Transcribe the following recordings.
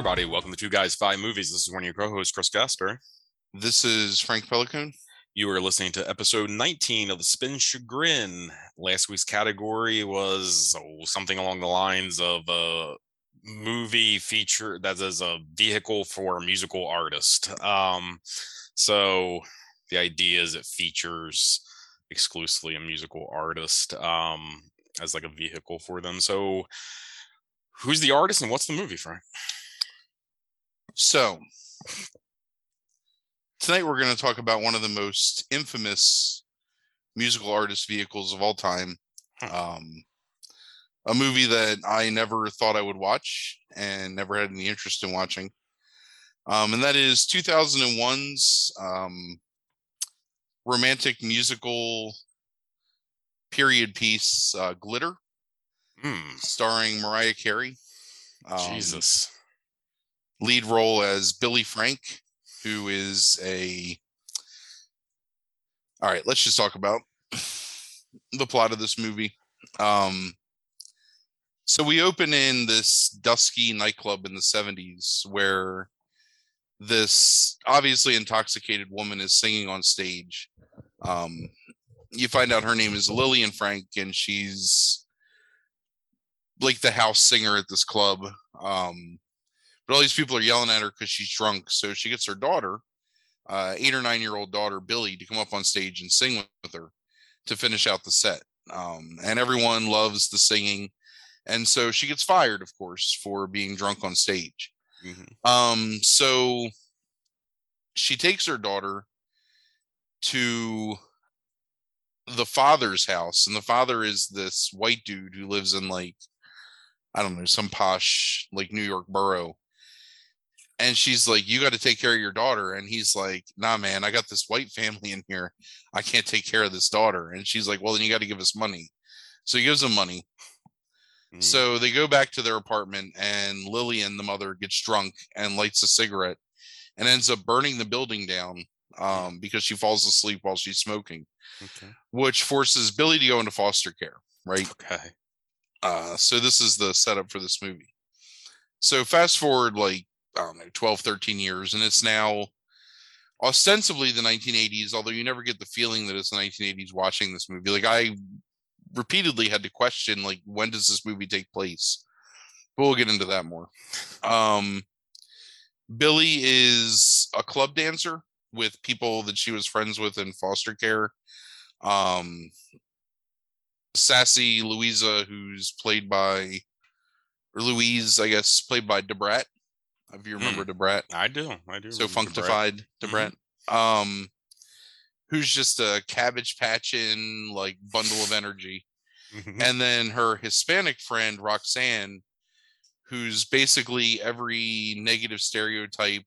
everybody. Welcome to Two Guys, Five Movies. This is one of your co hosts, Chris Gasper. This is Frank Pelican. You are listening to episode 19 of the Spin Chagrin. Last week's category was oh, something along the lines of a movie feature that is a vehicle for a musical artist. Um, so the idea is it features exclusively a musical artist um, as like a vehicle for them. So who's the artist and what's the movie, Frank? So, tonight we're going to talk about one of the most infamous musical artist vehicles of all time. Um, a movie that I never thought I would watch and never had any interest in watching. Um, and that is 2001's um, romantic musical period piece, uh, Glitter, Hmm. starring Mariah Carey. Um, Jesus. Lead role as Billy Frank, who is a. All right, let's just talk about the plot of this movie. Um, so we open in this dusky nightclub in the 70s where this obviously intoxicated woman is singing on stage. Um, you find out her name is Lillian Frank, and she's like the house singer at this club. Um, but all these people are yelling at her because she's drunk. So she gets her daughter, uh, eight or nine year old daughter, Billy, to come up on stage and sing with her to finish out the set. Um, and everyone loves the singing. And so she gets fired, of course, for being drunk on stage. Mhm. Um, so she takes her daughter to the father's house, and the father is this white dude who lives in like I don't know some posh like New York borough. And she's like, "You got to take care of your daughter," and he's like, "Nah, man, I got this white family in here. I can't take care of this daughter." And she's like, "Well, then you got to give us money." So he gives them money. Mm. So they go back to their apartment, and Lillian, the mother, gets drunk and lights a cigarette and ends up burning the building down um, because she falls asleep while she's smoking, okay. which forces Billy to go into foster care, right? Okay. Uh, so this is the setup for this movie. So fast forward like, I don't know, 12, 13 years, and it's now ostensibly the 1980s, although you never get the feeling that it's the 1980s watching this movie. Like I repeatedly had to question like when does this movie take place? But we'll get into that more. Um Billy is a club dancer with people that she was friends with in foster care. Um Sassy Louisa, who's played by or Louise, I guess, played by Da Brat. If you remember Da Brat. I do. I do. So functified Mhm. Da Brat. Um who's just a cabbage patching like bundle of energy Mhm. and then her Hispanic friend Roxanne, who's basically every negative stereotype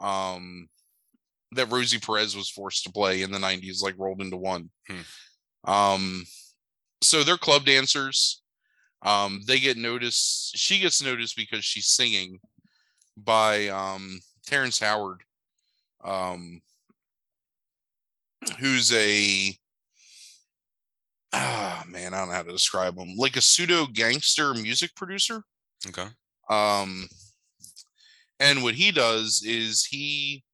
um, that Rosie Perez was forced to play in the '90s, like rolled into one. Hmm. Um, so they're club dancers. Um, they get noticed. She gets noticed because she's singing by um, Terrence Howard, um, who's a ah man, I don't know how to describe him. Like a pseudo gangster music producer. Okay. Um, and what he does is he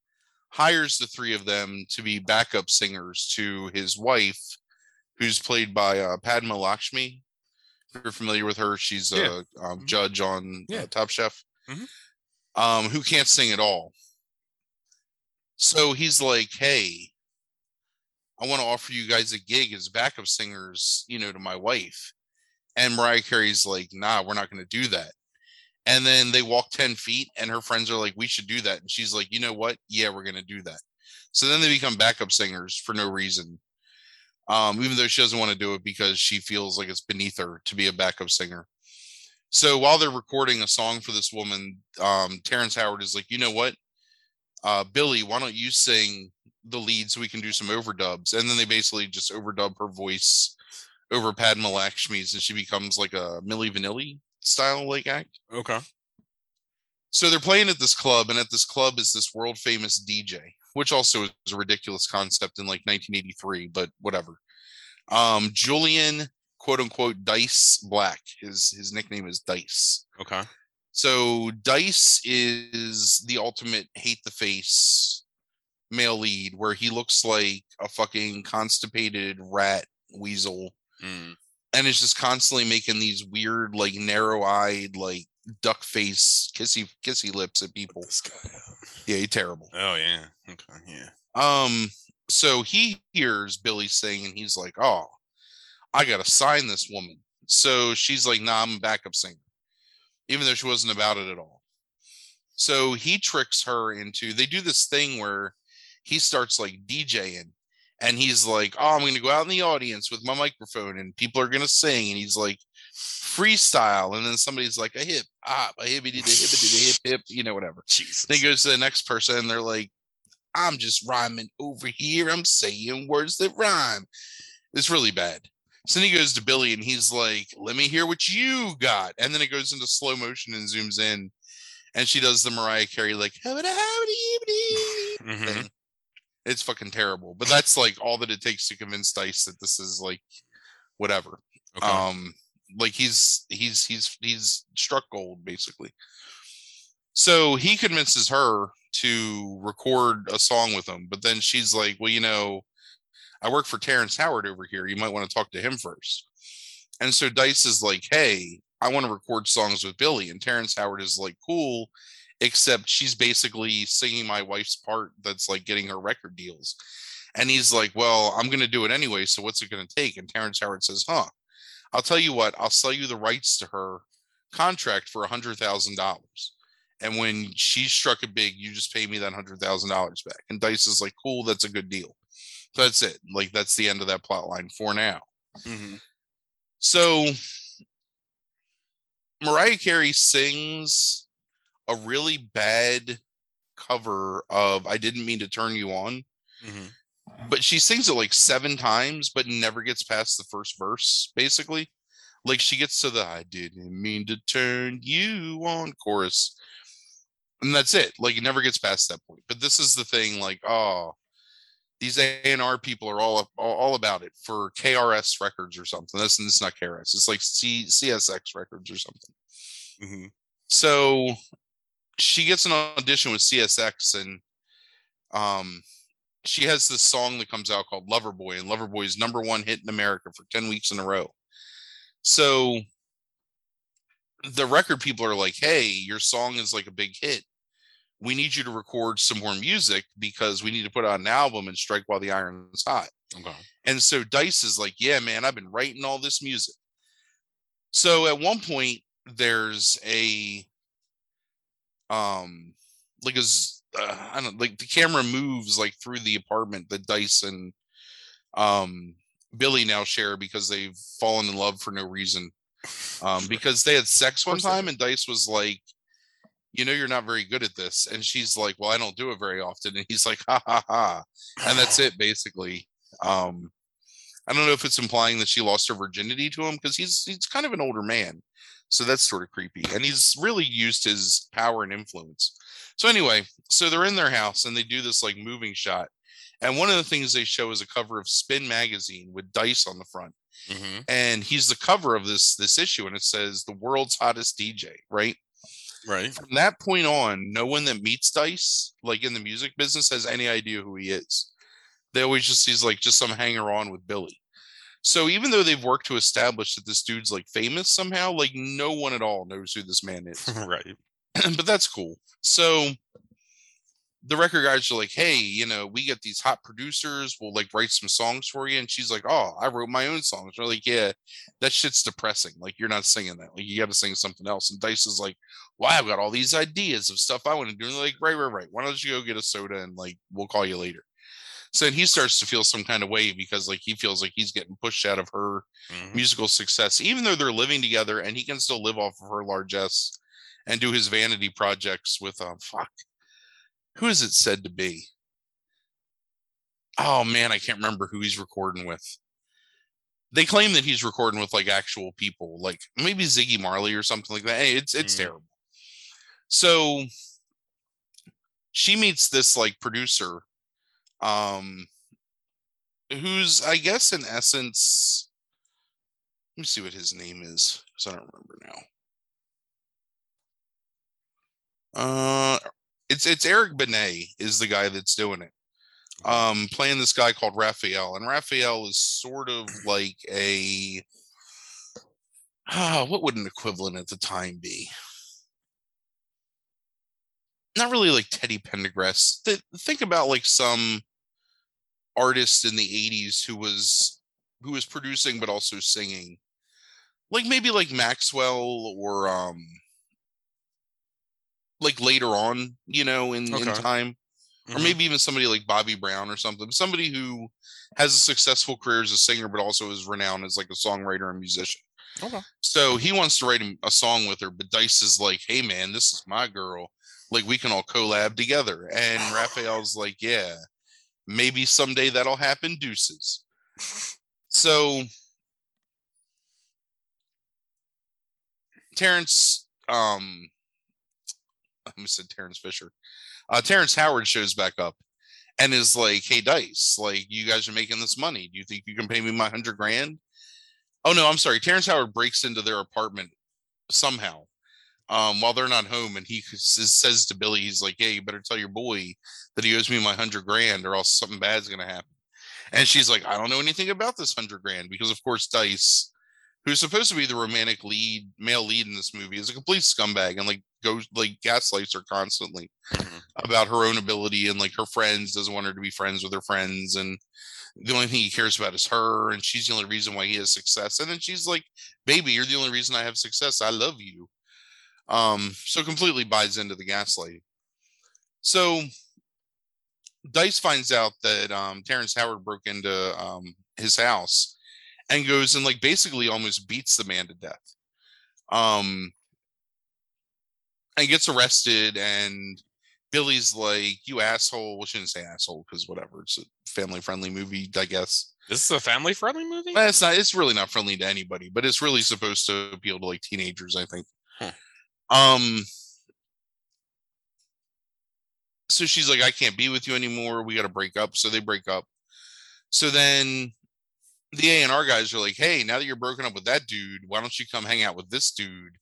hires the three of them to be backup singers to his wife, who's played by uh, Padma Lakshmi. If you're familiar with her, she's Yeah. a um, Mhm. judge on uh, Top Chef, Mhm. Um, who can't sing at all. So he's like, "Hey, I want to offer you guys a gig as backup singers, you know, to my wife." And Mariah Carey's like, "Nah, we're not going to do that." And then they walk 10 feet, and her friends are like, We should do that. And she's like, You know what? Yeah, we're going to do that. So then they become backup singers for no reason. Um, even though she doesn't want to do it because she feels like it's beneath her to be a backup singer. So while they're recording a song for this woman, um, Terrence Howard is like, You know what? Uh, Billy, why don't you sing the lead so we can do some overdubs? And then they basically just overdub her voice over Padma Lakshmi's, and she becomes like a Milli Vanilli style like act. Okay. So they're playing at this club, and at this club is this world famous DJ, which also is a ridiculous concept in like 1983, but whatever. Um, Julian, quote unquote, Dice Black. His his nickname is Dice. Okay. So Dice is the ultimate hate the face male lead where he looks like a fucking constipated rat weasel Mm. and is just constantly making these weird like narrow-eyed like duck face kissy kissy lips at people. Yeah, he's terrible. Oh yeah. Okay. Yeah. Um so he hears Billy sing and he's like, "Oh, I got to sign this woman." So she's like, "Nah, I'm a backup singer." Even though she wasn't about it at all. So he tricks her into they do this thing where he starts like DJing and he's like, "Oh, I'm going to go out in the audience with my microphone and people are going to sing." And he's like, "Freestyle." And then somebody's like, "A hip, ah, a hippity, a hippity, hip, hip," you know, whatever. Jesus. Then he goes to the next person and they're like, I'm just rhyming over here. I'm saying words that rhyme. It's really bad. So then he goes to Billy and he's like, Let me hear what you got. And then it goes into slow motion and zooms in. And she does the Mariah Carey, like, "Habba-da, habba-dee, Mhm. thing. It's fucking terrible. But that's like all that it takes to convince Dice that this is like whatever. Okay. Um, like he's he's he's he's struck gold basically. So he convinces her to record a song with him, but then she's like, "Well, you know, I work for Terrence Howard over here. You might want to talk to him first. And so Dice is like, "Hey, I want to record songs with Billy," and Terrence Howard is like, "Cool." Except she's basically singing my wife's part that's like getting her record deals. And he's like, Well, I'm going to do it anyway. So what's it going to take? And Terrence Howard says, Huh, I'll tell you what, I'll sell you the rights to her contract for a hundred thousand dollars. And when she struck it big, you just pay me that hundred thousand dollars back. And Dice is like, cool, that's a good deal. So that's it. Like that's the end of that plot line for now. Mhm. So Mariah Carey sings a really bad cover of I Didn't Mean to Turn You On, Mhm. but she sings it like seven times, but never gets past the first verse, basically. Like she gets to the I didn't mean to turn you on chorus. And that's it. Like it never gets past that point. But this is the thing, like, oh, these A&R people are all all, all about it for KRS records or something. That's it's not KRS. It's like C, CSX records or something. Mhm. So she gets an audition with CSX and um she has this song that comes out called Loverboy and Loverboy is number 1 hit in America for 10 weeks in a row. So the record people are like, "Hey, your song is like a big hit. We need you to record some more music because we need to put out an album and strike while the iron's hot." Okay. And so Dice is like, yeah, man, I've been writing all this music. So at one point, there's a, um, like a, uh, I don't like the camera moves like through the apartment that Dice and, um, Billy now share because they've fallen in love for no reason. Um, because they had sex one time and Dice was like, you know, you're not very good at this. And she's like, well, I don't do it very often. And he's like, ha ha ha. And that's it basically. Um, I don't know if it's implying that she lost her virginity to him because he's he's kind of an older man, so that's sort of creepy. And he's really used his power and influence. So anyway, so they're in their house and they do this like moving shot, and one of the things they show is a cover of Spin magazine with Dice on the front, Mhm. and he's the cover of this this issue, and it says the world's hottest DJ, right? Right. From that point on, no one that meets Dice, like in the music business, has any idea who he is. They always just he's like just some hanger on with Billy. So even though they've worked to establish that this dude's like famous somehow, like no one at all knows who this man is. right. but that's cool. So the record guys are like, hey, you know, we get these hot producers, we'll like write some songs for you. And she's like, oh, I wrote my own songs. They're like, yeah, that shit's depressing. Like, you're not singing that. Like, you got to sing something else. And Dice is like, wow, I've got all these ideas of stuff I want to do. And they're like, right, right, right. Why don't you go get a soda and like, we'll call you later. So then he starts to feel some kind of way because like he feels like he's getting pushed out of her Mhm. musical success, even though they're living together and he can still live off of her largesse and do his vanity projects with um fuck. Who is it said to be? Oh man, I can't remember who he's recording with. They claim that he's recording with like actual people, like maybe Ziggy Marley or something like that. Hey, it's it's Mm. terrible. So she meets this like producer, um, who's I guess in essence let me see what his name is because I don't remember now. Uh, it's it's Eric Benet is the guy that's doing it. Um, playing this guy called Raphael, and Raphael is sort of like a ah, what would an equivalent at the time be? Not really like Teddy Pendergrass. Th- think about like some artist in the 80s who was who was producing but also singing like maybe like maxwell or um like later on you know in, in time or Mhm. maybe even somebody like bobby brown or something somebody who has a successful career as a singer but also is renowned as like a songwriter and musician. Okay. so he wants to write a- a song with her but dice is like hey man this is my girl. Like we can all collab together. And raphael's like yeah maybe someday that'll happen deuces. So terrence um i said terrence fisher. Uh terrence howard shows back up and is like hey dice like you guys are making this money. Do you think you can pay me my hundred grand? Oh no i'm sorry. Terrence howard breaks into their apartment somehow um, while they're not home, and he says to Billy, he's like, "Hey, you better tell your boy that he owes me my hundred grand, or else something bad's gonna happen." And she's like, "I don't know anything about this hundred grand because, of course, Dice, who's supposed to be the romantic lead, male lead in this movie, is a complete scumbag and like goes like gaslights her constantly Mhm. about her own ability and like her friends doesn't want her to be friends with her friends and the only thing he cares about is her and she's the only reason why he has success and then she's like baby you're the only reason i have success. I love you. Um so completely buys into the gaslighting. So dice finds out that um terrence howard broke into um his house and goes and like basically almost beats the man to death um and gets arrested and Billy's like, "You asshole." Well, shouldn't say asshole because whatever. It's a family-friendly movie, I guess. This is a family friendly movie? Well, it's not. It's really not friendly to anybody, but it's really supposed to appeal to like teenagers, I think. Huh. Um. So she's like, "I can't be with you anymore. We got to break up." So they break up. So then the A and R guys are like, "Hey, now that you're broken up with that dude, why don't you come hang out with this dude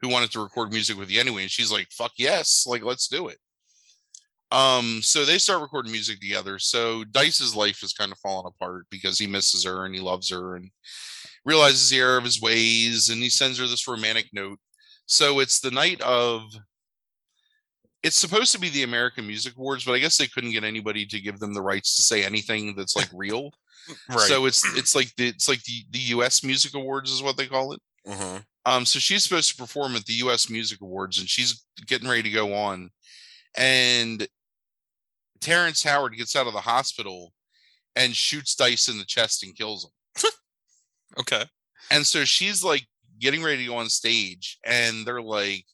who wanted to record music with you anyway?" And she's like, "Fuck yes, like let's do it." Um, so they start recording music together. So Dice's life is kind of falling apart because he misses her and he loves her and realizes the error of his ways, and he sends her this romantic note. So it's the night of. It's supposed to be the American Music Awards, but I guess they couldn't get anybody to give them the rights to say anything that's like real. Right. So it's it's like the it's like the the U.S. Music Awards is what they call it. uh-huh. Um, so she's supposed to perform at the U.S. Music Awards, and she's getting ready to go on, and Terrence Howard gets out of the hospital and shoots Dice in the chest and kills him. Okay. And so she's like getting ready to go on stage, and they're like,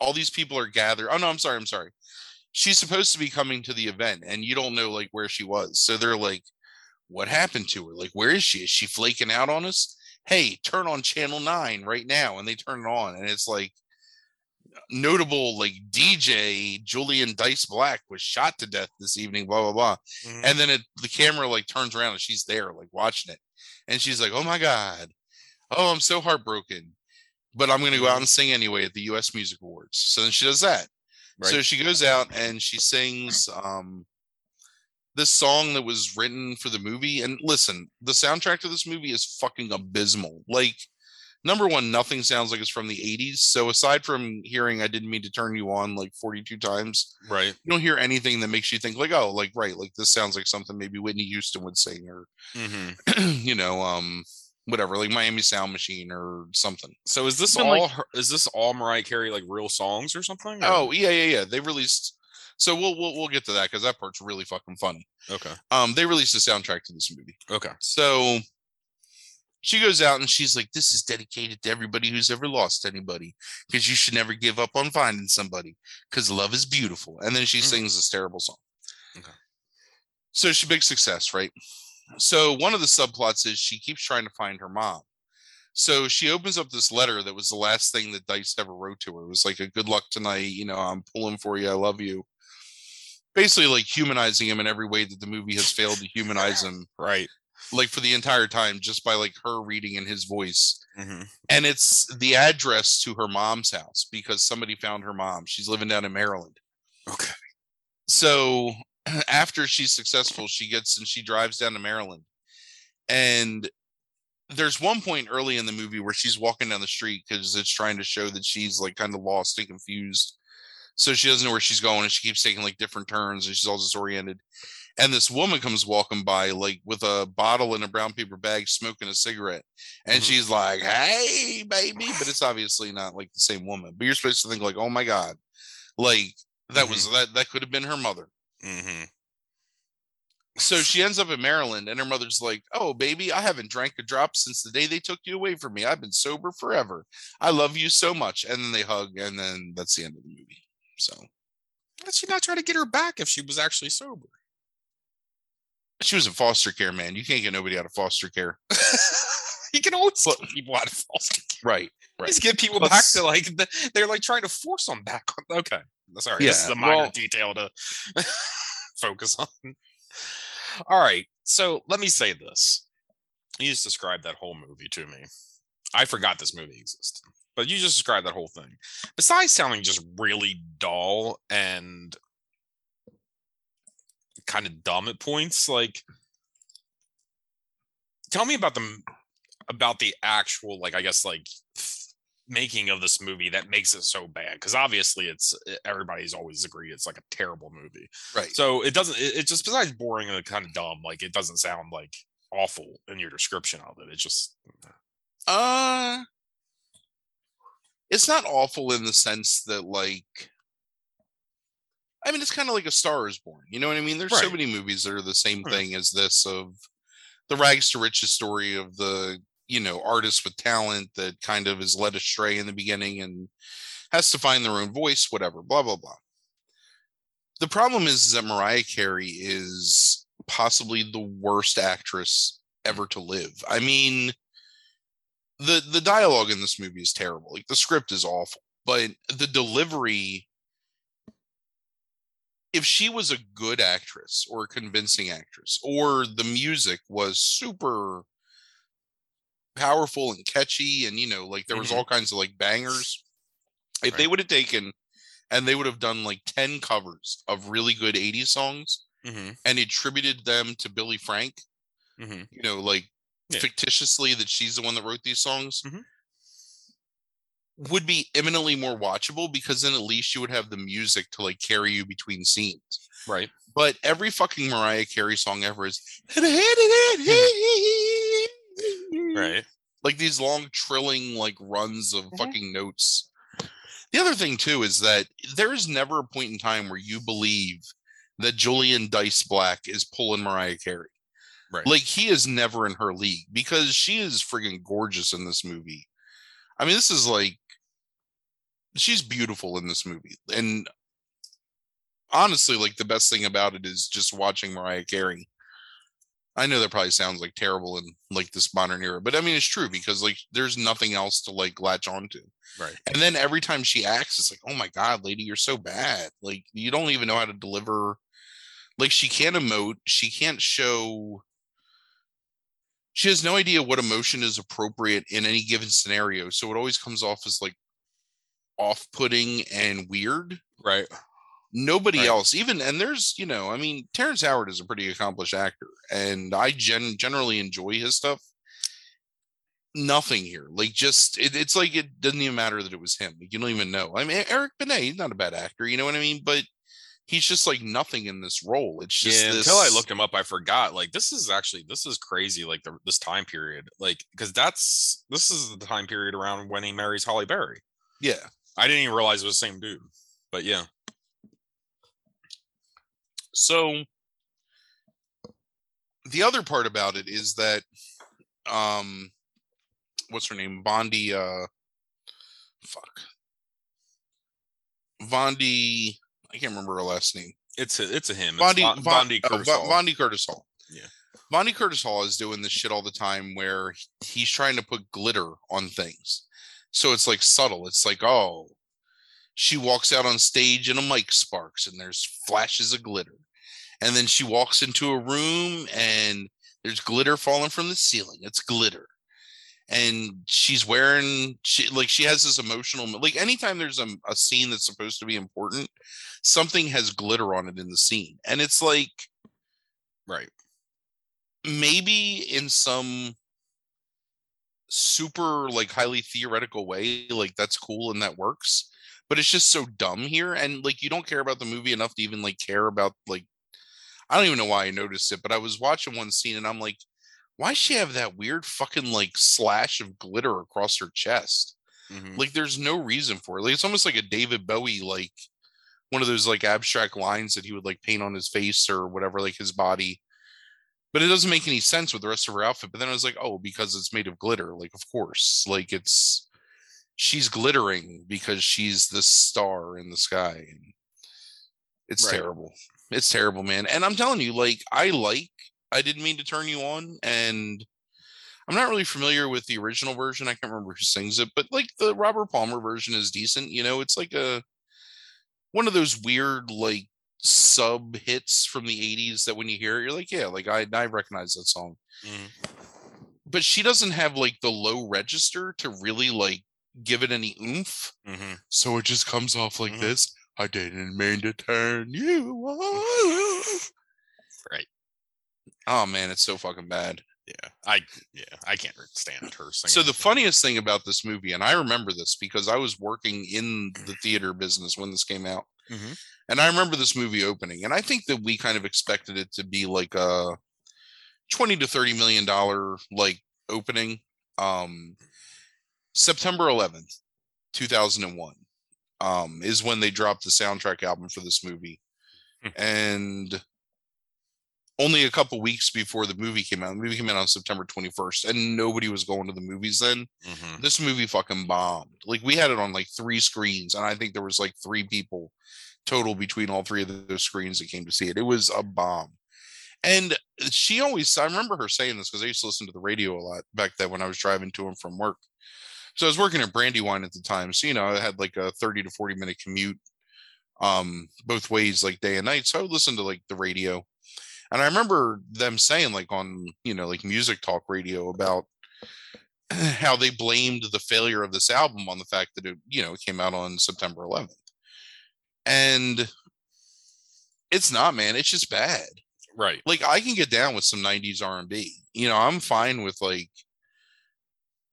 all these people are gathered. Oh no, I'm sorry, I'm sorry. She's supposed to be coming to the event, and you don't know like where she was. So they're like, what happened to her? Like, where is she? Is she flaking out on us? Hey, turn on channel nine right now. And they turn it on, and it's like notable like DJ Julian Dice Black was shot to death this evening, blah blah blah. Mhm. And then it, the camera like turns around and she's there, like watching it. And she's like, Oh my God. Oh, I'm so heartbroken. But I'm gonna go out and sing anyway at the US Music Awards. So then she does that. So she goes out and she sings um this song that was written for the movie. And listen, the soundtrack to this movie is fucking abysmal. Like, number one, nothing sounds like it's from the 80s. So aside from hearing I didn't mean to turn you on like 42 times, right. you don't hear anything that makes you think like, oh, like right, like this sounds like something maybe Whitney Houston would sing or hmm you know, um whatever, like Miami Sound Machine or something. So is this all like- her, is this all Mariah Carey like real songs or something? or- Oh, yeah, yeah, yeah. They released so we'll we'll, we'll get to that because that part's really fucking funny. okay. Um, they released a soundtrack to this movie. Okay. So she goes out and she's like, This is dedicated to everybody who's ever lost anybody because you should never give up on finding somebody because love is beautiful. And then she Mm. sings this terrible song. Okay. So she big success, right? So one of the subplots is she keeps trying to find her mom. So she opens up this letter that was the last thing that Dice ever wrote to her. It was like a good luck tonight, you know, I'm pulling for you, I love you. Basically like humanizing him in every way that the movie has failed to humanize him Right. like for the entire time just by like her reading in his voice. Mhm. And it's the address to her mom's house because somebody found her mom. She's living down in Maryland. Okay. So after she's successful, she gets and she drives down to Maryland. And there's one point early in the movie where she's walking down the street because it's trying to show that she's like kind of lost and confused. So she doesn't know where she's going and she keeps taking like different turns and she's all disoriented. And this woman comes walking by like with a bottle in a brown paper bag smoking a cigarette. And Mhm. she's like, Hey, baby. But it's obviously not like the same woman. But you're supposed to think like, oh my God. Like that was that that could have been her mother. Mm-hmm. So she ends up in Maryland, and her mother's like, "Oh, baby, I haven't drank a drop since the day they took you away from me. I've been sober forever. I love you so much." And then they hug, and then that's the end of the movie. So why Did she not try to get her back if she was actually sober? she was in foster care, man. You can't get nobody out of foster care, you can always But- get people out of foster care. right? Just get people Let's- back to like the, they're like trying to force them back. Okay, sorry, this is a minor well- detail to focus on. All right, so let me say this: you just described that whole movie to me. I forgot this movie existed, but you just described that whole thing. Besides sounding just really dull and kind of dumb at points, like tell me about the about the actual like i guess like making of this movie that makes it so bad because obviously it's everybody's always agreed it's like a terrible movie Right. so it doesn't it, it just besides boring and kind of dumb like it doesn't sound like awful in your description of it it's just Uh, it's not awful in the sense that like. I mean, it's kind of like a Star is Born. You know what I mean? There's so many movies that are the same Right. thing as this of the rags to riches story of the you know artist with talent that kind of is led astray in the beginning and has to find their own voice, whatever. Blah blah blah. The problem is that Mariah Carey is possibly the worst actress ever to live. I mean, the the dialogue in this movie is terrible. Like the script is awful, but the delivery if she was a good actress or a convincing actress or the music was super powerful and catchy and you know like there was Mhm. all kinds of like bangers if they would have taken and they would have done like 10 covers of really good 80s songs mhm, and attributed them to Billy Frank mhm. you know like Yeah. fictitiously that she's the one that wrote these songs Mhm. would be eminently more watchable because then at least you would have the music to like carry you between scenes right but every fucking Mariah Carey song ever is right like these long trilling like runs of Mhm. fucking notes. The other thing too is that there is never a point in time where you believe that Julian Dice Black is pulling Mariah Carey. Right Like he is never in her league because she is friggin' gorgeous in this movie. I mean, this is like she's beautiful in this movie. And honestly, like the best thing about it is just watching Mariah Carey. I know that probably sounds like terrible in like this modern era, but I mean it's true because like there's nothing else to like latch onto. right And then every time she acts, it's like, oh my god, lady, you're so bad. Like you don't even know how to deliver. Like she can't emote. She can't show. She has no idea what emotion is appropriate in any given scenario. So it always comes off as like off-putting and weird. right Nobody Right. else, even and there's you know, I mean, Terrence Howard is a pretty accomplished actor, and I gen- generally enjoy his stuff. Nothing here, like just it, it's like it doesn't even matter that it was him. Like, you don't even know. I mean, Eric Benet, he's not a bad actor, you know what I mean? But he's just like nothing in this role. It's just yeah this, until i looked him up i forgot like this is actually this is crazy like the, this time period like because that's this is the time period around when he marries Halle Berry Yeah, i didn't even realize it was the same dude but yeah So the other part about it is that um what's her name? Bondi uh fuck. Vondie I can't remember her last name. it's a it's a him it's Bondi Von- Von- Bondi uh, Curtis. Bondi Curtis Hall. Yeah. Bondi Curtis Hall is doing this shit all the time where he's trying to put glitter on things. So it's like subtle. It's like, oh, she walks out on stage and a mic sparks and there's flashes of glitter. And then she walks into a room and There's glitter falling from the ceiling. It's glitter. And she's wearing she like she has this emotional like anytime there's a, a scene that's supposed to be important, something has glitter on it in the scene. And it's like Right. maybe in some super like highly theoretical way like that's cool and that works but it's just so dumb here and like you don't care about the movie enough to even like care about like i don't even know why i noticed it but i was watching one scene and i'm like why does she have that weird fucking like slash of glitter across her chest? Mhm. like there's no reason for it. Like it's almost like a david bowie like one of those like abstract lines that he would like paint on his face or whatever like his body. But it doesn't make any sense with the rest of her outfit. But then i was like oh because it's made of glitter. Like of course. Like it's she's glittering because she's the star in the sky. It's Right. terrible. It's terrible man. And i'm telling you like i like i didn't mean to turn you on and i'm not really familiar with the original version i can't remember who sings it but like the robert palmer version is decent you know it's like a one of those weird like sub hits from the 80s that when you hear it you're like yeah like i i recognize that song Mhm. but she doesn't have like the low register to really like give it any oomph Mhm. so it just comes off like Mhm. this i didn't mean to turn you on Right. Oh man it's so fucking bad Yeah. I yeah, I can't stand her singing. so the funniest thing about this movie and i remember this because i was working in the theater business when this came out Mhm. and i remember this movie opening and i think that we kind of expected it to be like a 20 to 30 million dollar like opening um september 11th 2001 um is when they dropped the soundtrack album for this movie Hmm. and only a couple weeks before the movie came out the movie came out on september 21st and nobody was going to the movies then Mhm. this movie fucking bombed. Like we had it on like three screens, and I think there was like three people total between all three of those screens that came to see it. It was a bomb. And she always, I remember her saying this because I used to listen to the radio a lot back then when I was driving to and from work. So I was working at Brandywine at the time. So, you know, I had like a 30 to 40 minute commute um both ways, like day and night. So I would listen to like the radio. And I remember them saying, like on, you know, like music talk radio about how they blamed the failure of this album on the fact that it, you know, came out on September 11th. And it's not, man. It's just bad. Right. Like I can get down with some 90s R&B. You know, I'm fine with like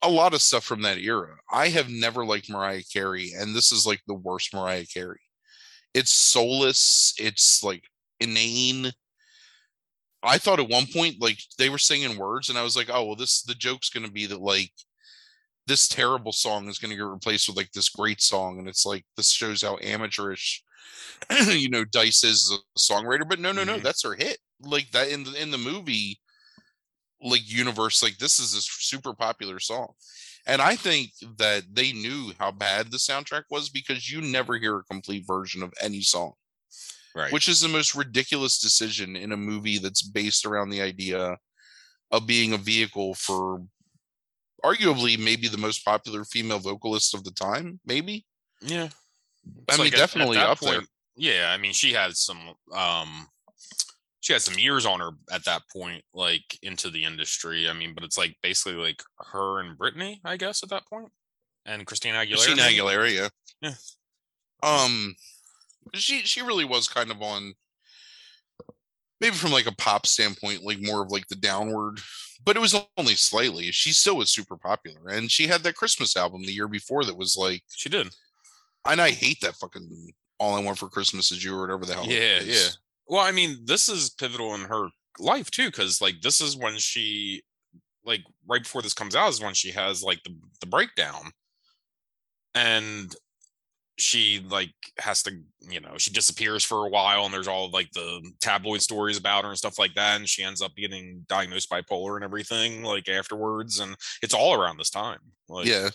a lot of stuff from that era. I have never liked Mariah Carey, and this is like the worst Mariah Carey. It's soulless. It's like inane. I thought at one point like they were singing words, and I was like, oh well, this the joke's gonna be that like this terrible song is gonna get replaced with like this great song, and it's like this shows how amateurish you know Dice is as a songwriter. But no, no, no, Mhm. that's her hit. Like that in the in the movie like universe, like this is this super popular song. And I think that they knew how bad the soundtrack was because you never hear a complete version of any song Right. which is the most ridiculous decision in a movie that's based around the idea of being a vehicle for arguably maybe the most popular female vocalist of the time maybe yeah. i It's mean like at- at definitely up there Yeah, I mean, she had some um she had some years on her at that point, like into the industry. I mean, but it's like basically like her and Britney I guess, at that point, and Christina Aguilera. Christina? Aguilera, yeah. Yeah. Um, she she really was kind of on, maybe from like a pop standpoint, like more of like the downward, but it was only slightly. She still was super popular, and she had that Christmas album the year before that was like, She did. and I hate that fucking "All I Want for Christmas Is You" or whatever the hell. Yeah, is. yeah. Well, I mean, this is pivotal in her life too, because like this is when she, like, right before this comes out is when she has like the the breakdown, and she like has to, you know, she disappears for a while, and there's all like the tabloid stories about her and stuff like that, and she ends up getting diagnosed bipolar and everything like afterwards, and it's all around this time. Like, yeah.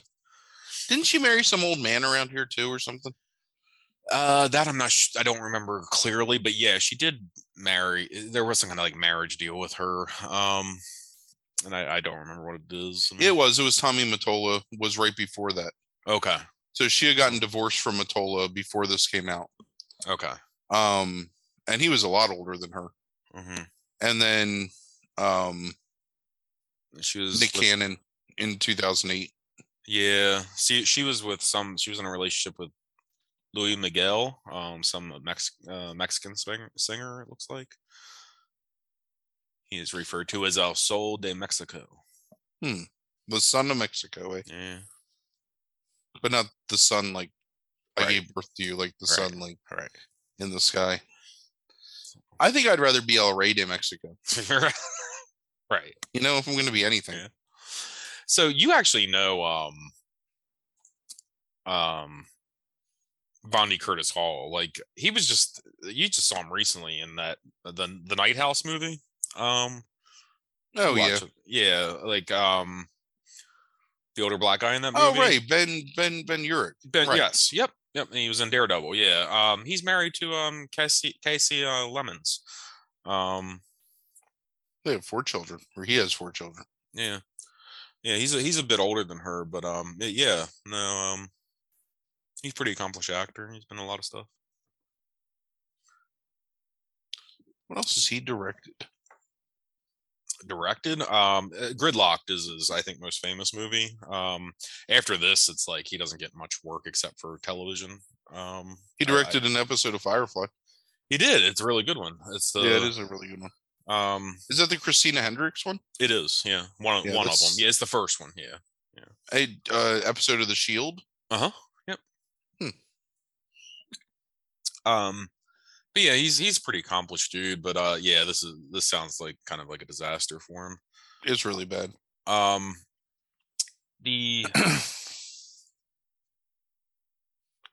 Didn't she marry some old man around here too, or something? Uh, that I'm not. Sh- I don't remember clearly, but yeah, she did marry. eh, There was some kind of like marriage deal with her. Um, and I, I don't remember what it is. I mean- It was. It was Tommy Mottola. Was right before that. okay. So she had gotten divorced from Mottola before this came out. Okay. Um, and he was a lot older than her. hmm And then, um, she was Nick with- Cannon in 2008. Yeah, see, she was with some. She was in a relationship with Luis Miguel, um, some Mex- uh, Mexican singer, singer. It looks like he is referred to as El Sol de Mexico. The son of Mexico, eh? Yeah, but not the sun like I gave birth to you, like the Right. sun like right. in the sky. I think I'd rather be El Rey de Mexico. right. You know, if I'm going to be anything. Yeah. So you actually know um um Bondi Curtis Hall. Like he was just you just saw him recently in that the the Night House movie. Um Oh yeah. it. Yeah, like um the older black guy in that movie. Oh right, Ben Ben Ben Urich. Ben, right. Yes. Yep. Yep. And he was in Daredevil. Yeah. Um he's married to um Kasi Kasi uh, Lemmons. Um They have four children, or he has four children. Yeah, yeah, he's a he's a bit older than her, but um, yeah, no, um, he's a pretty accomplished actor. He's been a lot of stuff. What else has he directed? Directed, um, uh, Gridlock'd is his I think most famous movie. Um, after this, it's like he doesn't get much work except for television. Um, He I- I- directed an episode of Firefly. he did. It's a really good one. It's the yeah, it is a really good one. um, Is that the Christina Hendricks one? it is. Yeah, one of Yeah, one of them. Yeah, it's the first one. Yeah, yeah. A uh, episode of The Shield. Uh huh. Yep. Hmm. Um, but yeah, he's he's pretty accomplished dude. But uh, yeah, this is this sounds like kind of like a disaster for him. It's really bad. Um, the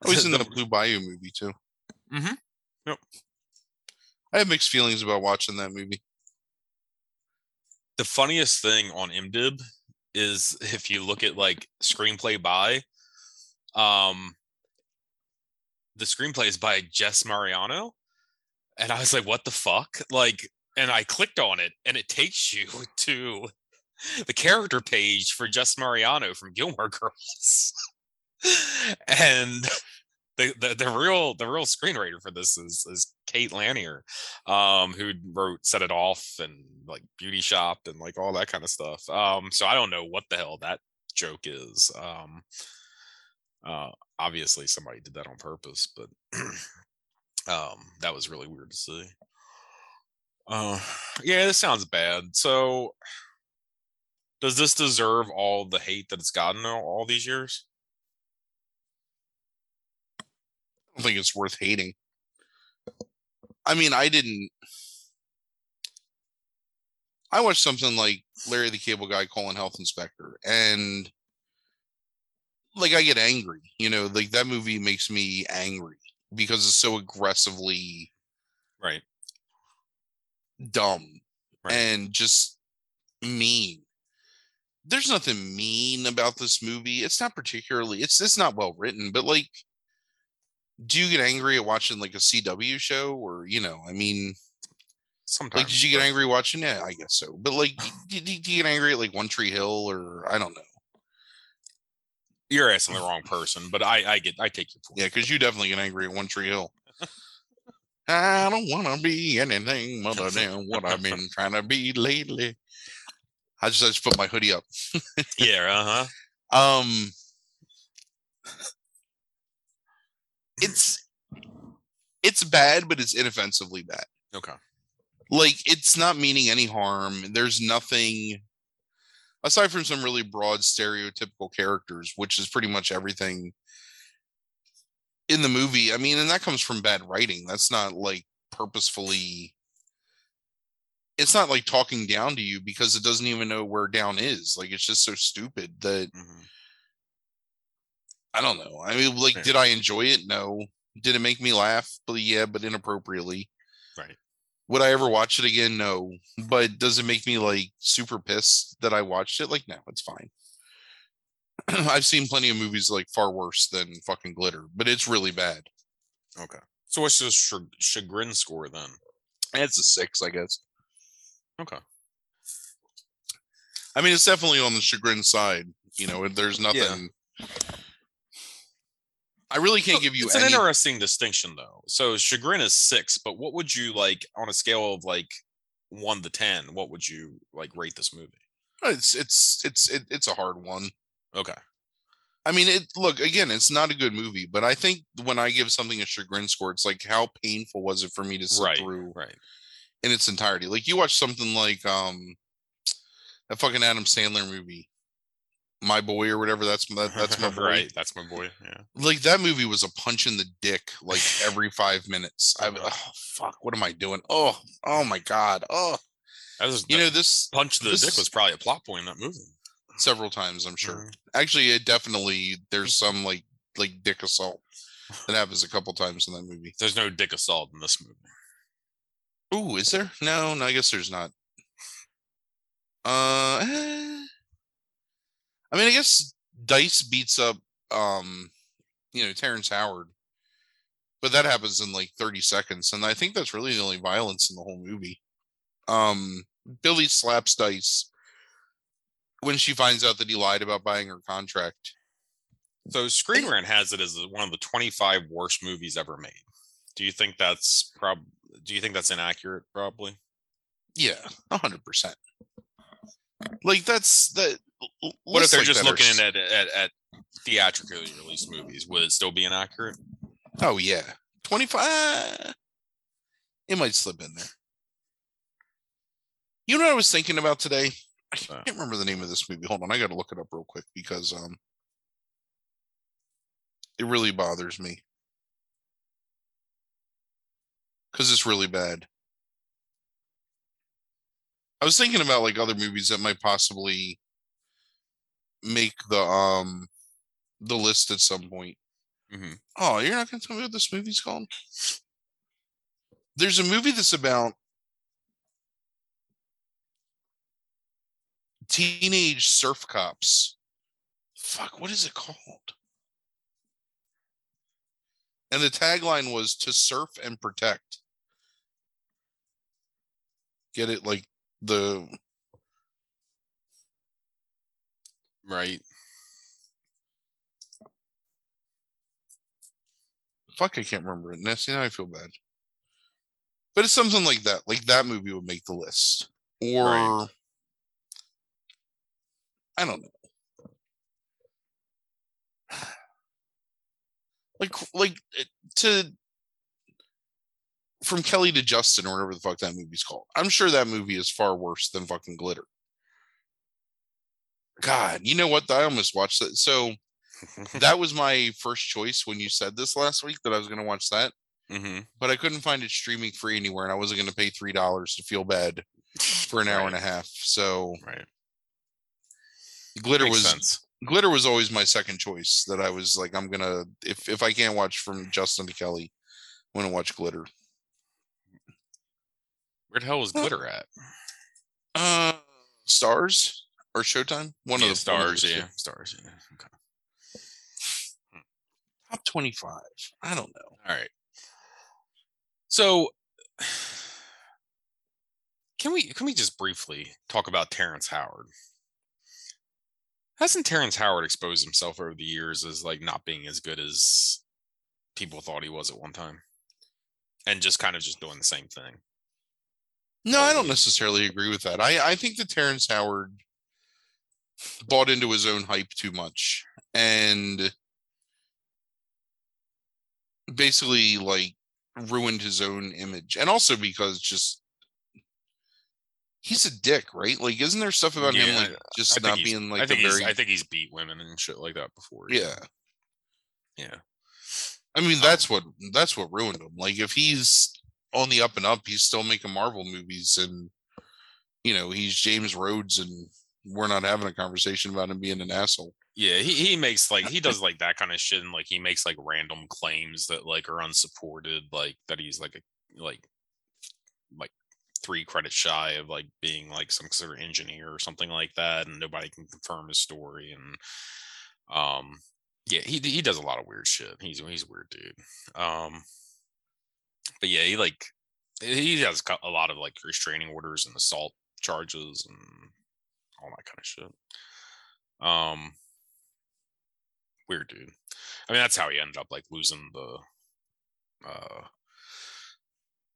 Oh, he's in the the- Blue Bayou movie too. Mm-hmm. Yep. I have mixed feelings about watching that movie. the funniest thing on IMDb is if you look at like screenplay by, um, the screenplay is by Jess Mariano, and I was like, what the fuck? Like, and I clicked on it, and it takes you to the character page for Jess Mariano from Gilmore Girls, and. The, the, the real the real screenwriter for this is is Kate Lanier, um, who wrote Set It Off and like Beauty Shop and like all that kind of stuff. Um, so I don't know what the hell that joke is. Um, uh, obviously somebody did that on purpose, but um, that was really weird to see. Uh, yeah, this sounds bad. So, does this deserve all the hate that it's gotten all, all these years? I don't think it's worth hating. I mean, I didn't. I watched something like Larry the Cable Guy calling Health Inspector, and like I get angry. You know, like that movie makes me angry because it's so aggressively Right. dumb Right. and just mean. There's nothing mean about this movie. It's not particularly. It's it's not well written, but like do you get angry at watching like a CW show or you know, I mean, Sometimes. like did you get angry watching? Yeah, I guess so. But like, did you get angry at like One Tree Hill or I don't know? You're asking the wrong person, but I I get I take your point. Yeah, because you definitely get angry at One Tree Hill. I don't want to be anything other than what I've been trying to be lately. I just I just put my hoodie up. Yeah. Uh huh. Um, it's it's bad, but it's inoffensively bad. Okay. like it's not meaning any harm there's nothing aside from some really broad stereotypical characters which is pretty much everything in the movie i mean and that comes from bad writing. That's not like purposefully it's not like talking down to you because it doesn't even know where down is. Like it's just so stupid that hmm i don't know. I mean like Fair. did i enjoy it? No. Did it make me laugh? But yeah but inappropriately. Right. Would I ever watch it again? No. But does it make me like super pissed that I watched it? Like, no, it's fine. I've seen plenty of movies like far worse than fucking glitter, but it's really bad. Okay. So what's the ch- chagrin score then? It's a six, I guess. Okay. I mean, it's definitely on the chagrin side. You know, there's nothing. I really can't give you it's any. an interesting distinction though. So chagrin is six, but what would you like on a scale of like one to ten? What would you like rate this movie? It's it's it's it, it's a hard one. Okay. I mean, it look again. It's not a good movie, but I think when I give something a chagrin score, it's like how painful was it for me to sit Right. through Right. in its entirety. Like you watch something like um that fucking Adam Sandler movie, My Boy or whatever. That's that, that's my boy. right. That's my boy. Yeah. Like that movie was a punch in the dick like every five minutes. I Uh-huh. oh fuck, what am I doing? Oh oh my god. Oh, That was you know this punch to the this dick was probably a plot point in that movie. several times. I'm sure. Mhm. Actually, it definitely there's some like like dick assault that happens a couple times in that movie. There's no dick assault in this movie. Ooh, is there? No, no, I guess there's not. Uh, eh. I mean, I guess Dice beats up, um, you know, Terrence Howard, but that happens in like 30 seconds, and I think that's really the only violence in the whole movie. Um, Billy slaps Dice when she finds out that he lied about buying her contract. So Screen Rant has it as one of the 25 worst movies ever made. Do you think that's prob? Do you think that's inaccurate? Probably. Yeah, hundred percent. Like that's that. What if they're like just are looking at, at at theatrically released movies? Would it still be inaccurate? Oh yeah, twenty five. It might slip in there. You know what I was thinking about today? I can't remember the name of this movie. Hold on, I got to look it up real quick because um, it really bothers me because it's really bad. I was thinking about like other movies that might possibly make the um the list at some point. Mhm. Oh, you're not going to tell me what this movie's called? There's a movie that's about teenage surf cops. Fuck, what is it called? And the tagline was to surf and protect. Get it? Like the Right. fuck, I can't remember it. Now, see, now I feel bad. But it's something like that. Like that movie would make the list. Or Right. I don't know. Like like to from Kelly to Justin or whatever the fuck that movie's called. I'm sure that movie is far worse than fucking glitter. God, you know what? I almost watched that. So that was my first choice when you said this last week that I was gonna watch that hmm but I couldn't find it streaming free anywhere, and I wasn't going to pay three dollars to feel bad for an hour and a half. So Right. glitter Makes was sense. glitter was always my second choice. That I was like, I'm gonna if if I can't watch from Justin to Kelly, I'm gonna watch glitter. Where the hell was glitter at? Uh, stars or Showtime? One yeah, of the stars. Yeah, stars. Yeah. Okay. top twenty-five. I don't know. All right. So can we can we just briefly talk about Terrence Howard? Hasn't Terrence Howard exposed himself over the years as like not being as good as people thought he was at one time? And just kind of just doing the same thing. No, I don't necessarily agree with that. I I think that Terrence Howard bought into his own hype too much and basically like ruined his own image. And also because just he's a dick, right? Like isn't there stuff about him like just not being like a think very I think he's beat women and shit like that before. yeah. Yeah. I mean Um, that's what that's what ruined him. Like if he's on the up and up, he's still making Marvel movies and you know, he's James Rhodes and we're not having a conversation about him being an asshole. Yeah, he, he makes like he does like that kind of shit and like he makes like random claims that like are unsupported, like that he's like a like like three credits shy of like being like some sort of engineer or something like that, and nobody can confirm his story. And um yeah, he he does a lot of weird shit. He's he's a weird dude. Um but yeah, he like he has a lot of like restraining orders and assault charges and all that kind of shit. Um weird dude. I mean, that's how he ended up like losing the uh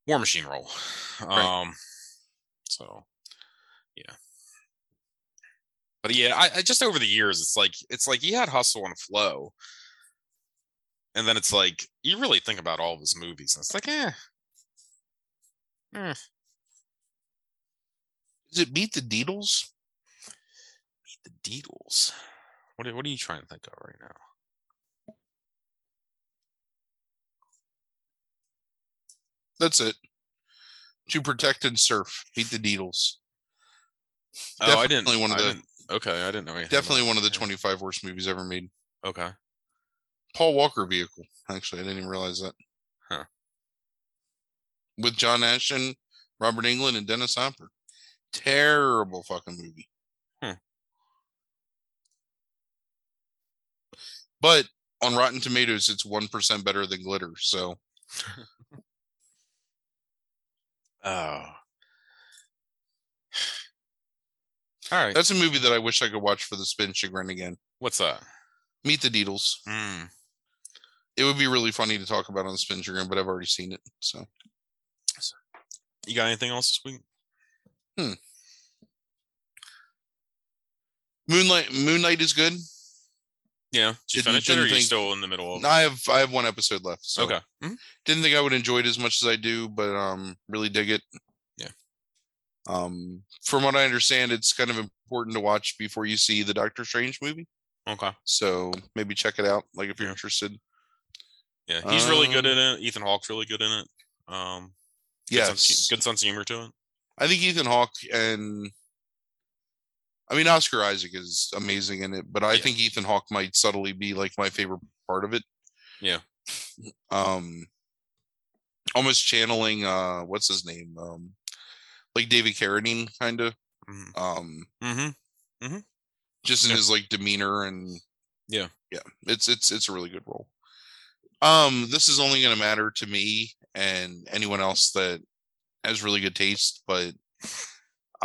War Machine role. Right. Um so yeah. but yeah, I, I just over the years, it's like it's like he had hustle and flow, and then it's like you really think about all of his movies, and it's like, eh, eh. Is it Meet the Deedles? The Deedles. What are, what are you trying to think of right now? That's it. To protect and surf. Meet the Deedles. Oh, I didn't. Definitely one of I the- okay, I didn't know anything. Definitely one of the 25 worst movies ever made. Okay. Paul Walker vehicle. Actually, I didn't even realize that. Huh. With John Ashton, Robert Englund, and Dennis Hopper. Terrible fucking movie. Hmm. But on Rotten Tomatoes, it's one percent better than Glitter. So Oh. All right. that's a movie that I wish I could watch for the spin chagrin again. What's that? Meet the Deedles. Mm. It would be really funny to talk about on the Spin Chagrin, but I've already seen it. So You got anything else this week? Moon Knight Moonlight is good. Yeah. Did you Didn't- finish it or are you think- still in the middle of It? I have I have one episode left. So Okay. Mhm. didn't think I would enjoy it as much as I do, but um really dig it. Yeah. Um from what I understand, it's kind of important to watch before you see the Doctor Strange movie. Okay. So maybe check it out, like if you're Yeah. interested. Yeah. He's really good Um, in it. Ethan Hawke's really good in it. Um sense, good sense of humor to it. I think Ethan Hawke and I mean Oscar Isaac is amazing in it, but I Yeah. think Ethan Hawke might subtly be like my favorite part of it. Yeah. Um almost channeling uh what's his name? Um like David Carradine kind of Mm-hmm. um hmm just in Yeah. his like demeanor and Yeah. yeah it's it's it's a really good role um this is only going to matter to me and anyone else that has really good taste but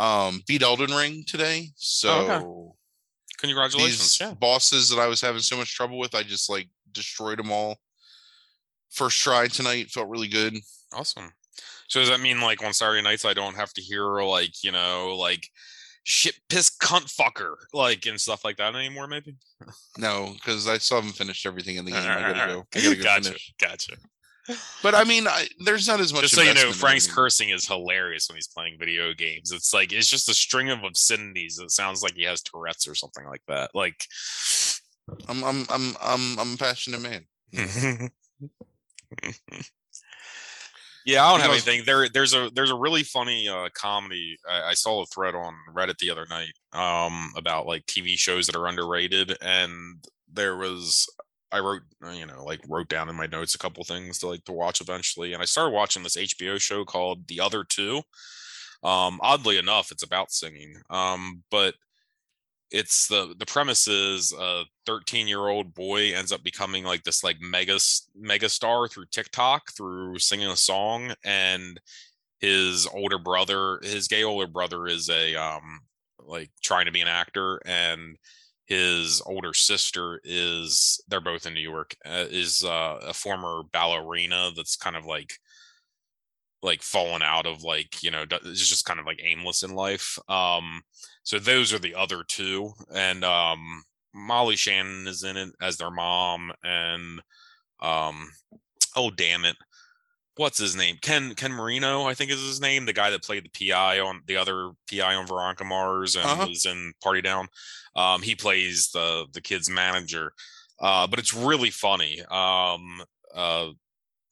um beat elden ring today so Oh, Congratulations. these Yeah. bosses that i was having so much trouble with i just like destroyed them all first try tonight felt really good Awesome. So does that mean like on Saturday nights I don't have to hear like, you know, like shit piss cunt fucker like and stuff like that anymore maybe? no because i still haven't finished everything in the game i gotta go i gotta go gotcha. finish Gotcha. But i mean I, there's not as much Just so you know, Frank's cursing is hilarious when he's playing video games. It's like it's just a string of obscenities. It sounds like he has Tourette's or something like that. Like I'm I'm I'm I'm I'm a passionate man. yeah, I don't have anything. There, there's a there's a really funny uh, comedy. I, I saw a thread on Reddit the other night um, about like TV shows that are underrated, and there was I wrote uh, you know like wrote down in my notes a couple things to like to watch eventually, and I started watching this HBO show called The Other Two. Um, oddly enough, it's about singing, um, but it's the the premise is a 13 year old boy ends up becoming like this like mega mega star through TikTok through singing a song and his older brother his gay older brother is a um like trying to be an actor and his older sister is they're both in New York uh, is uh, a former ballerina that's kind of like like fallen out of like you know is just kind of like aimless in life um so those are the other two and um molly shannon is in it as their mom and um oh damn it what's his name ken ken marino i think is his name the guy that played the pi on the other pi on veronica mars and Uh-huh. was in party down um he plays the the kid's manager. Uh but it's really funny. Um uh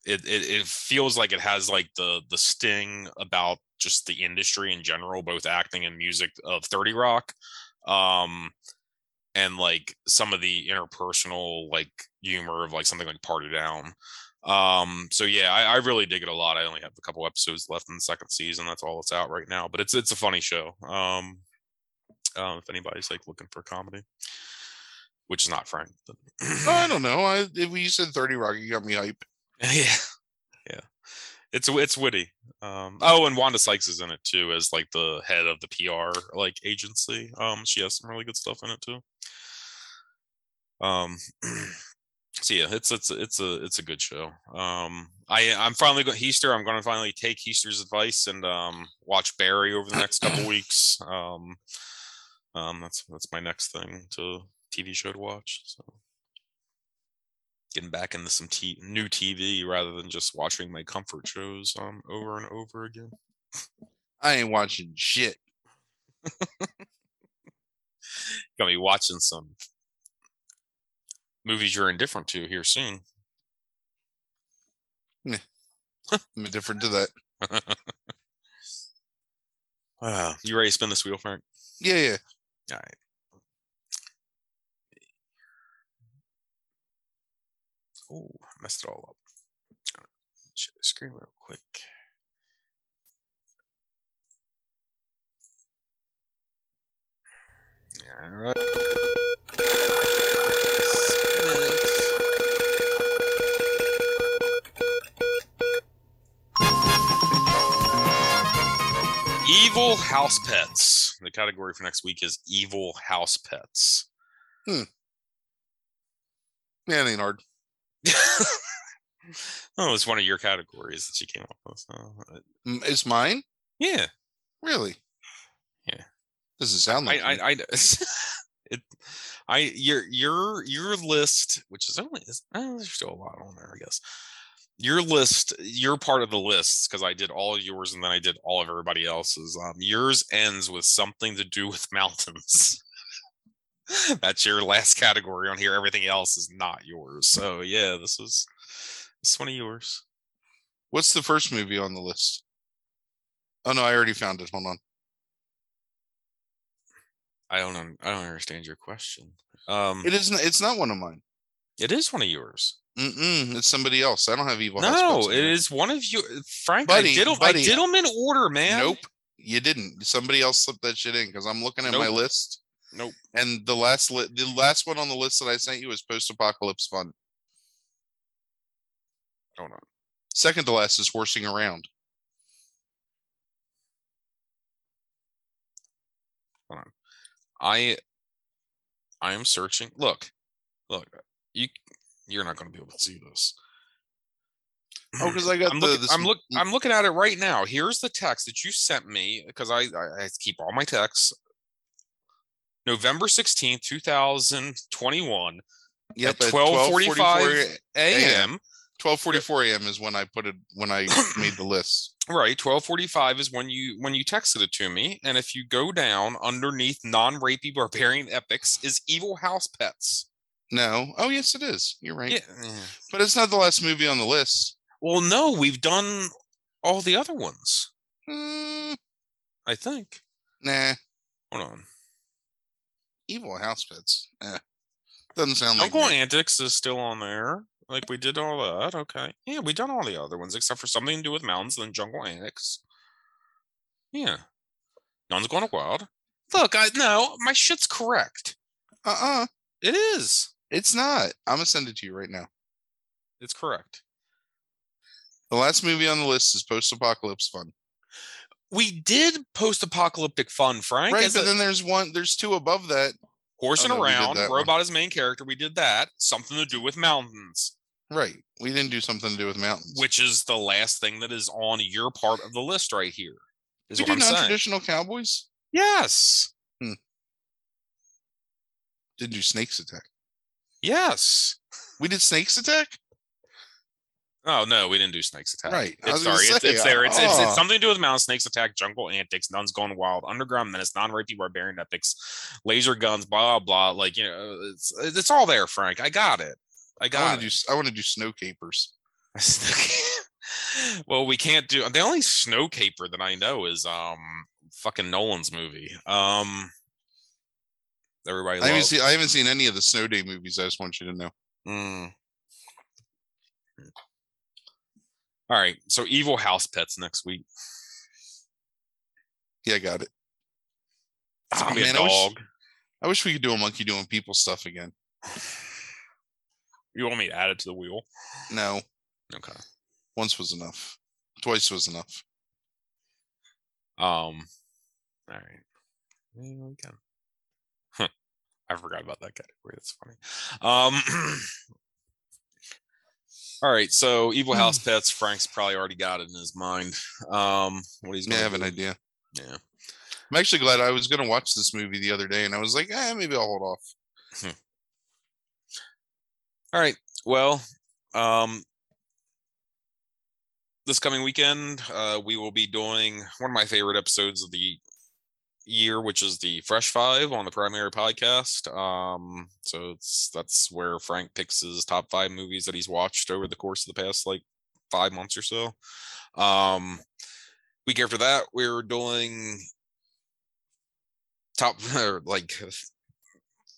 it, it it feels like it has like the the sting about just the industry in general both acting and music of 30 rock. Um and like some of the interpersonal like humor of like something like party down. Um so yeah I, I really dig it a lot. I only have a couple episodes left in the second season. That's all that's out right now. But it's it's a funny show. Um uh, if anybody's like looking for comedy which is not frank but I don't know. I if you said 30 Rock, you got me hype. yeah yeah it's it's witty um oh and wanda sykes is in it too as like the head of the pr like agency um she has some really good stuff in it too um so yeah it's it's it's a it's a good show um i i'm finally going Heaster. i'm gonna finally take Heaster's advice and um watch barry over the next couple weeks um Um, that's that's my next thing to TV show to watch. So getting back into some t- new TV rather than just watching my comfort shows um over and over again. I ain't watching shit. Gonna be watching some movies you're indifferent to here soon. I'm indifferent to that. Wow. You ready to spin this wheel, Frank? Yeah, yeah. All right. Oh, messed it all up. Share the screen real quick. All right. Evil house pets. The category for next week is evil house pets. Hmm. Yeah, it ain't hard. oh, it's one of your categories that you came up with. So, It's mine? yeah, Really? Yeah. Doesn't sound like I. I, I, it, I, your, your, your list, which is only, is, eh, there's still a lot on there, I guess. Your list, your part of the list, because I did all of yours and then I did all of everybody else's. Um, yours ends with something to do with mountains. That's your last category on here. Everything else is not yours. So yeah, this is this is one of yours. What's the first movie on the list? Oh no, I already found it. Hold on. I don't I don't understand your question. Um, It isn't. It's not one of mine. it is one of yours. Mm-mm, it's somebody else. I don't have evil. No, it is one of you, Frank. Buddy, I did buddy, I did them in order, man. Nope, you didn't. Somebody else slipped that shit in because I'm looking at my list, Nope. and the last li- the last one on the list that I sent you was post-apocalypse fun. Hold on. Second to last is horsing around. Hold on. I I am searching. Look, look. You you're not going to be able to see this. Oh, because I got I'm the. looking, I'm look I'm mm. looking at it right now. Here's the text that you sent me because I, I I keep all my texts. November 16th, 2021, Yep, at at 12:45 a.m. 12:44 a.m. is when I put it when I made the list. Right, 1245 is when you when you texted it to me. And if you go down underneath non-rapey barbarian epics is evil house pets. No, oh yes, it is. You're right, Yeah. but it's not the last movie on the list. Well, no, we've done all the other ones, Hmm, I think. nah, Hold on. evil house pets. Eh, doesn't sound like. Uncle me. Antics is still on there. Like we did all that. Okay. Yeah, we done all the other ones except for something to do with mountains and Jungle Antics. Yeah. None's going wild. Look, I no, my shit's correct. Uh-uh, It is. It's not. I'm gonna send it to you right now. It's correct. The last movie on the list is post-apocalypse fun. We did post-apocalyptic fun, Frank. Right, but a- then there's one. There's two above that. horsing oh, no, around, that one. robot as main character. We did that. Something to do with mountains, Right, we didn't do something to do with mountains. which is the last thing that is on your part of the list right here. Is we what do non-traditional cowboys. Yes. Hmm. Did do snakes attack? Yes. We did snakes attack. Oh no, we didn't do snakes attack. Right, It's, sorry, it's, say, it's there. It's, it's, it's something to do with mountain snakes attack, jungle antics, nuns gone wild, underground menace, non-rapey barbarian epics, laser guns, blah blah. Like you know, it's it's all there, Frank. I got it. I I got want it. to do. I want to do snow capers. well, we can't do the only snow caper that I know is um fucking Nolan's movie. Um everybody I haven't seen. I haven't seen any of the snow day movies. I just want you to know. Mm. All right, so evil house pets next week. Yeah, I got it. It's a man, I wish- dog. I wish we could do a monkey doing people stuff again. You want me to add it to the wheel? No, Okay. once was enough. Twice was enough. Um. All right. Yeah, we can. I forgot about that category. That's funny. Um. all right. So, evil house pets. Frank's probably already got it in his mind. Um. What he's Yeah, I gonna have an idea. Yeah. I'm actually glad I was going to watch this movie the other day, and I was like, eh, maybe I'll hold off. All right. Well, um, this coming weekend, uh, we will be doing one of my favorite episodes of the year, which is the Fresh Five on the Primary Podcast. Um, so it's that's where Frank picks his top five movies that he's watched over the course of the past like five months or so. Um, week after that, we're doing top like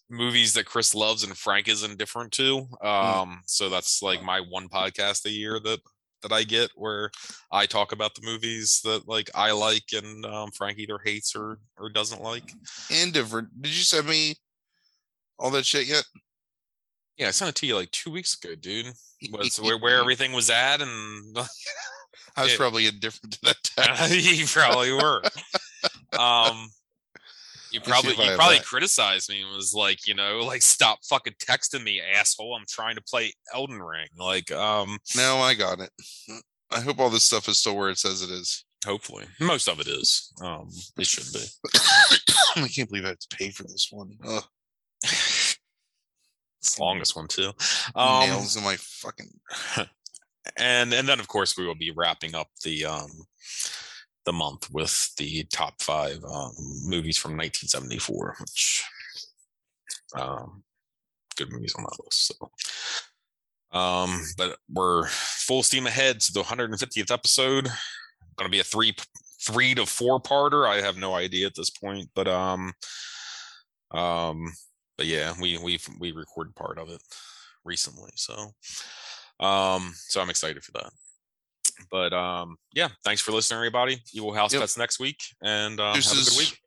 movies that Chris loves and Frank is indifferent to. Um, so that's like my one podcast a year that that I get where I talk about the movies that like I like and um, Frank either hates or or doesn't like. Indifferent. Did you send me all that shit yet? Yeah, I sent it to you like two weeks ago, dude. Was where where everything was at and I was it- probably indifferent to that text. you probably were. Um, you probably you probably that. criticized me and was like, you know, like stop fucking texting me, asshole. I'm trying to play Elden Ring. Like, um, no, I got it. I hope all this stuff is still where it says it is. hopefully most of it is. Um, it should be. I can't believe I have to pay for this one. Ugh, It's the longest one too. Um, nails in my fucking. and and then of course we will be wrapping up the um the month with the top five um, movies from 1974 which um good movies on that list so. Um but we're full steam ahead to the 150th episode. Gonna be a three three to four parter i have no idea at this point but um um but yeah we we we recorded part of it recently so. Um, so I'm excited for that. But um, yeah, thanks for listening, everybody. Evil House Yep. Pets next week, and um, have a good week.